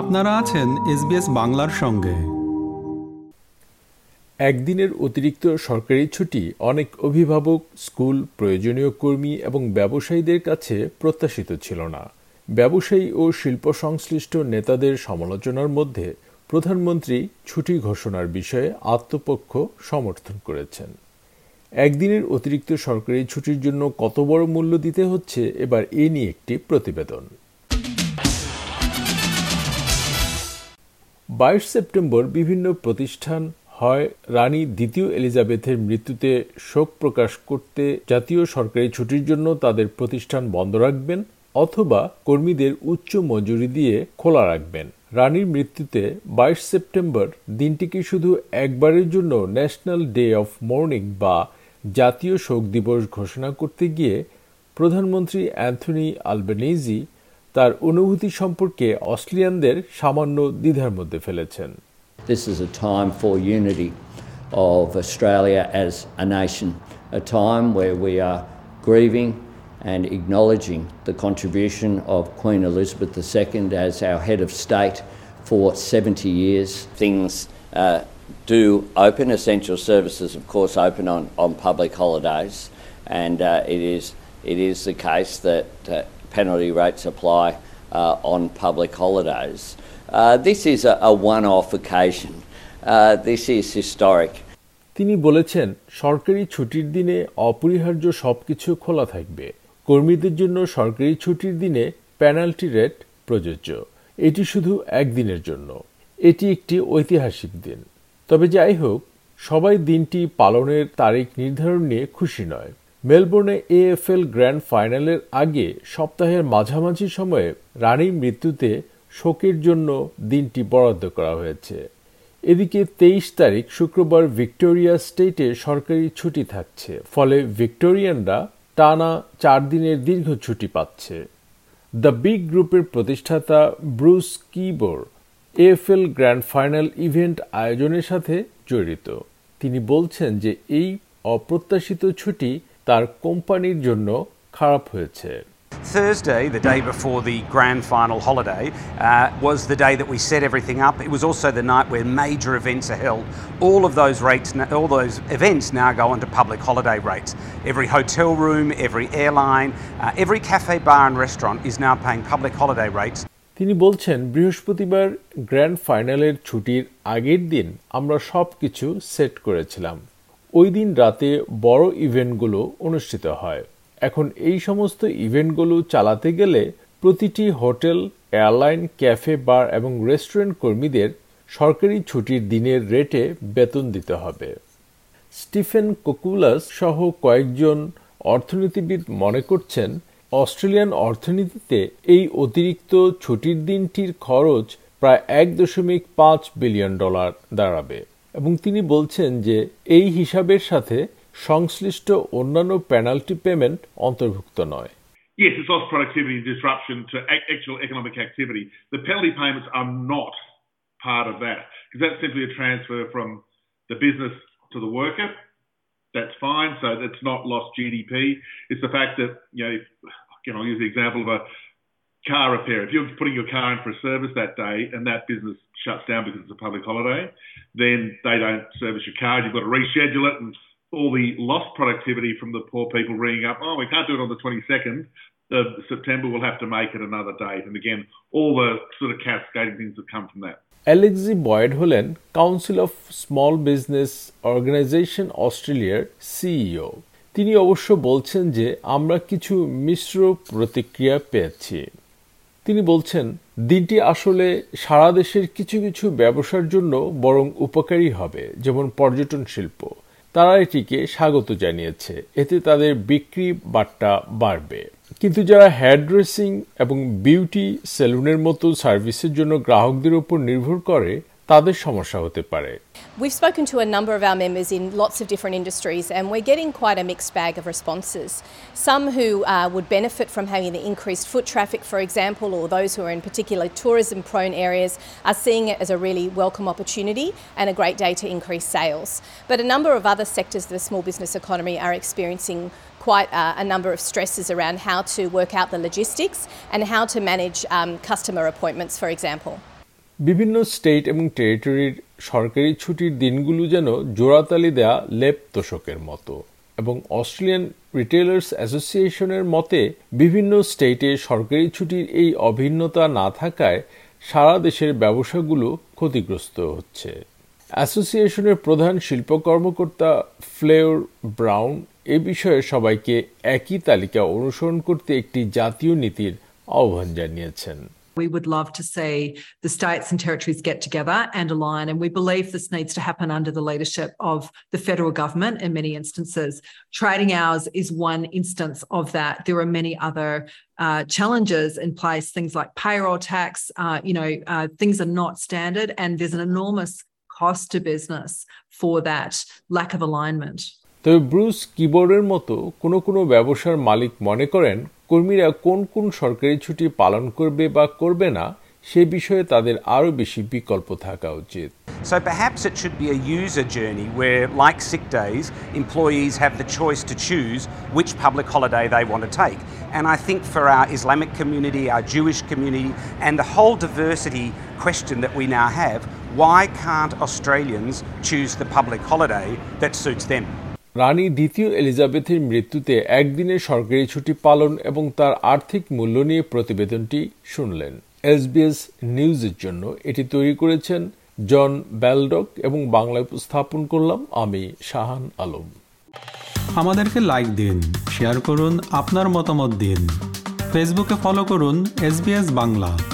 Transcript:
আপনারা আছেন এসবিএস বাংলার সঙ্গে। একদিনের অতিরিক্ত সরকারি ছুটি অনেক অভিভাবক, স্কুল, প্রয়োজনীয় কর্মী এবং ব্যবসায়ীদের কাছে প্রত্যাশিত ছিল না। ব্যবসায়ী ও শিল্প সংশ্লিষ্ট নেতাদের সমালোচনার মধ্যে প্রধানমন্ত্রী ছুটি ঘোষণার বিষয়ে আত্মপক্ষ সমর্থন করেছেন। একদিনের অতিরিক্ত সরকারি ছুটির জন্য কত বড় মূল্য দিতে হচ্ছে এবার এ নিয়ে একটি প্রতিবেদন। বাইশ সেপ্টেম্বর বিভিন্ন প্রতিষ্ঠান হয় রানী দ্বিতীয় এলিজাবেথের মৃত্যুতে শোক প্রকাশ করতে জাতীয় সরকারি ছুটির জন্য তাদের প্রতিষ্ঠান বন্ধ রাখবেন অথবা কর্মীদের উচ্চ মজুরি দিয়ে খোলা রাখবেন। রানীর মৃত্যুতে বাইশ সেপ্টেম্বর দিনটিকে শুধু একবারের জন্য ন্যাশনাল ডে অফ মর্নিং বা জাতীয় শোক দিবস ঘোষণা করতে গিয়ে প্রধানমন্ত্রী অ্যান্থনি আলবেনেজি তার অনুভূতি সম্পর্কে অস্ট্রেলিয়ানদের সামান্য দ্বিধার মধ্যে ফেলেছেন This is a time for unity of Australia as a nation, a time where we are grieving and acknowledging the contribution of Queen Elizabeth II as our head of state for 70 years. Things uh, do open, essential services, of course, open on, on public holidays, and uh, it, is, it is the case that uh, penalty rates apply uh, on public holidays. Uh, this is a, a one off occasion. Uh, this is historic. তিনি বলেছেন সরকারি ছুটির দিনে অপরিহার্য সবকিছু খোলা থাকবে কর্মীদের জন্য সরকারি ছুটির দিনে পেনাল্টি রেট প্রযোজ্য এটি শুধু একদিনের জন্য এটি একটি ঐতিহাসিক দিন তবে যাই হোক সবাই দিনটি পালনের তারিখ নির্ধারণ নিয়ে খুশি নয় মেলবোর্নে এএফএল গ্র্যান্ড ফাইনালের আগে সপ্তাহের মাঝামাঝি সময়ে রানীর মৃত্যুতে শোকের জন্য দিনটি বরাদ্দ করা হয়েছে। এদিকে তেইশ তারিখ শুক্রবার ভিক্টোরিয়া স্টেটে সরকারি ছুটি থাকছে, ফলে ভিক্টোরিয়ানরা টানা চার দিনের দীর্ঘ ছুটি পাচ্ছে। দ্য বিগ গ্রুপের প্রতিষ্ঠাতা ব্রুস কিবোর এএফএল গ্র্যান্ড ফাইনাল ইভেন্ট আয়োজনের সাথে জড়িত। তিনি বলছেন যে এই অপ্রত্যাশিত ছুটি তার কোম্পানির জন্য খারাপ হয়েছে Thursday, the day before the grand final holiday, uh, was the day that we set everything up. It was also the night where major events are held. All of those rates, all those events now go onto public holiday rates. Every hotel room, every airline, uh, every cafe, bar, and restaurant is now paying public holiday rates. তিনি বলছেন বৃহস্পতিবার grand ফাইনালের ছুটির আগের দিন আমরা সব কিছু সেট করেছিলাম ওই দিন রাতে বড় ইভেন্টগুলো অনুষ্ঠিত হয়। এখন এই সমস্ত ইভেন্টগুলো চালাতে গেলে প্রতিটি হোটেল, এয়ারলাইন, ক্যাফে, বার এবং রেস্টুরেন্ট কর্মীদের সরকারি ছুটির দিনের রেটে বেতন দিতে হবে। স্টিফেন কোকুলাস সহ কয়েকজন অর্থনীতিবিদ মনে করছেন, অস্ট্রেলিয়ান অর্থনীতিতে এই অতিরিক্ত ছুটির দিনটির খরচ প্রায় এক দশমিক পাঁচ বিলিয়ন ডলার দাঁড়াবে। এবং তিনি বলছেন যে এই হিসাবের সাথে সংশ্লিষ্ট অন্যান্য পেনাল্টি পেমেন্ট অন্তর্ভুক্ত নয় Yes, it's lost productivity and disruption to actual economic activity. The penalty payments are not part of that because that's simply a transfer from the business to the worker. That's fine. So it's not lost GDP. It's the fact that, you know, if, again, I'll use the example of a car repair. If you're putting your car in for a service that day and that business shuts down because it's a public holiday, then they don't service your car. You've got to reschedule it and all the lost productivity from the poor people ringing up, oh, we can't do it on the 22nd of September, we'll have to make it another date. And again, all the sort of cascading things that come from that. Alexi Boyd হলেন Council of Small Business Organisation অস্ট্রেলিয়ার CEO তিনি অবশ্য বলছেন যে আমরা কিছু মিশ্র প্রতিক্রিয়া পেয়েছি তিনি বলছেন, দিনটি আসলে সারা দেশের কিছু কিছু ব্যবসার জন্য বরং উপকারী হবে, যেমন পর্যটন শিল্প। তারা এটিকে স্বাগত জানিয়েছে। এতে তাদের বিক্রি বার্তা বাড়বে। কিন্তু যারা হেয়ার ড্রেসিং এবং বিউটি সেলুনের মতো সার্ভিসের জন্য গ্রাহকদের উপর নির্ভর করে তাদের সমস্যা হতে পারে We've spoken to a number of our members in lots of different industries, and we're getting quite a mixed bag of responses. Some who uh, would benefit from having the increased foot traffic, for example, or those who are in particular tourism prone areas, are seeing it as a really welcome opportunity and a great day to increase sales. But a number of other sectors of the small business economy are experiencing quite uh, a number of stresses around how to work out the logistics and how to manage um, customer appointments, for example. বিভিন্ন state এবং টেরিটরির সরকারি ছুটির দিনগুলো যেন জোড়াতালি দেয়া লেপ তোষকের মতো এবং অস্ট্রেলিয়ান রিটেলার্স অ্যাসোসিয়েশনের মতে, বিভিন্ন স্টেটে সরকারি ছুটির এই অভিন্নতা না থাকায় সারা দেশের ব্যবসাগুলো ক্ষতিগ্রস্ত হচ্ছে। অ্যাসোসিয়েশনের প্রধান শিল্প কর্মকর্তা ফ্লেওর ব্রাউন এ বিষয়ে সবাইকে একই তালিকা অনুসরণ করতে একটি জাতীয় নীতির আহ্বান জানিয়েছেন। We would love to see the states and territories get together and align. And we believe this needs to happen under the leadership of the federal government in many instances. Trading hours is one instance of that. There are many other uh, challenges in place, things like payroll tax, uh, you know, uh, things are not standard, and there's an enormous cost to business for that lack of alignment. তবে Bruce কিবোর্ডের মতো কোনো কোনো ব্যবসার মালিক মনে করেন কর্মীরা কোন কোন সরকারি ছুটি পালন করবে বা করবে না সে বিষয়ে তাদের আরও বেশি বিকল্প থাকা উচিত So perhaps it should be a user journey where, like sick days, employees have the choice to choose which public holiday they want to take. And I think for our Islamic community, our Jewish community, and the whole diversity question that we now have, why can't Australians choose the public holiday that suits them? রানী দ্বিতীয় এলিজাবেথের মৃত্যুতে একদিনের সরকারি ছুটি পালন এবং তার আর্থিক মূল্য নিয়ে প্রতিবেদনটি শুনলেন। এসবিএস নিউজের জন্য এটি তৈরি করেছেন জন ব্যালডক এবং বাংলায় উপস্থাপন করলাম আমি, শাহান আলম। আমাদেরকে লাইক দিন শেয়ার করুন, আপনার মতামত দিন। ফেসবুকে ফলো করুন এস বাংলা।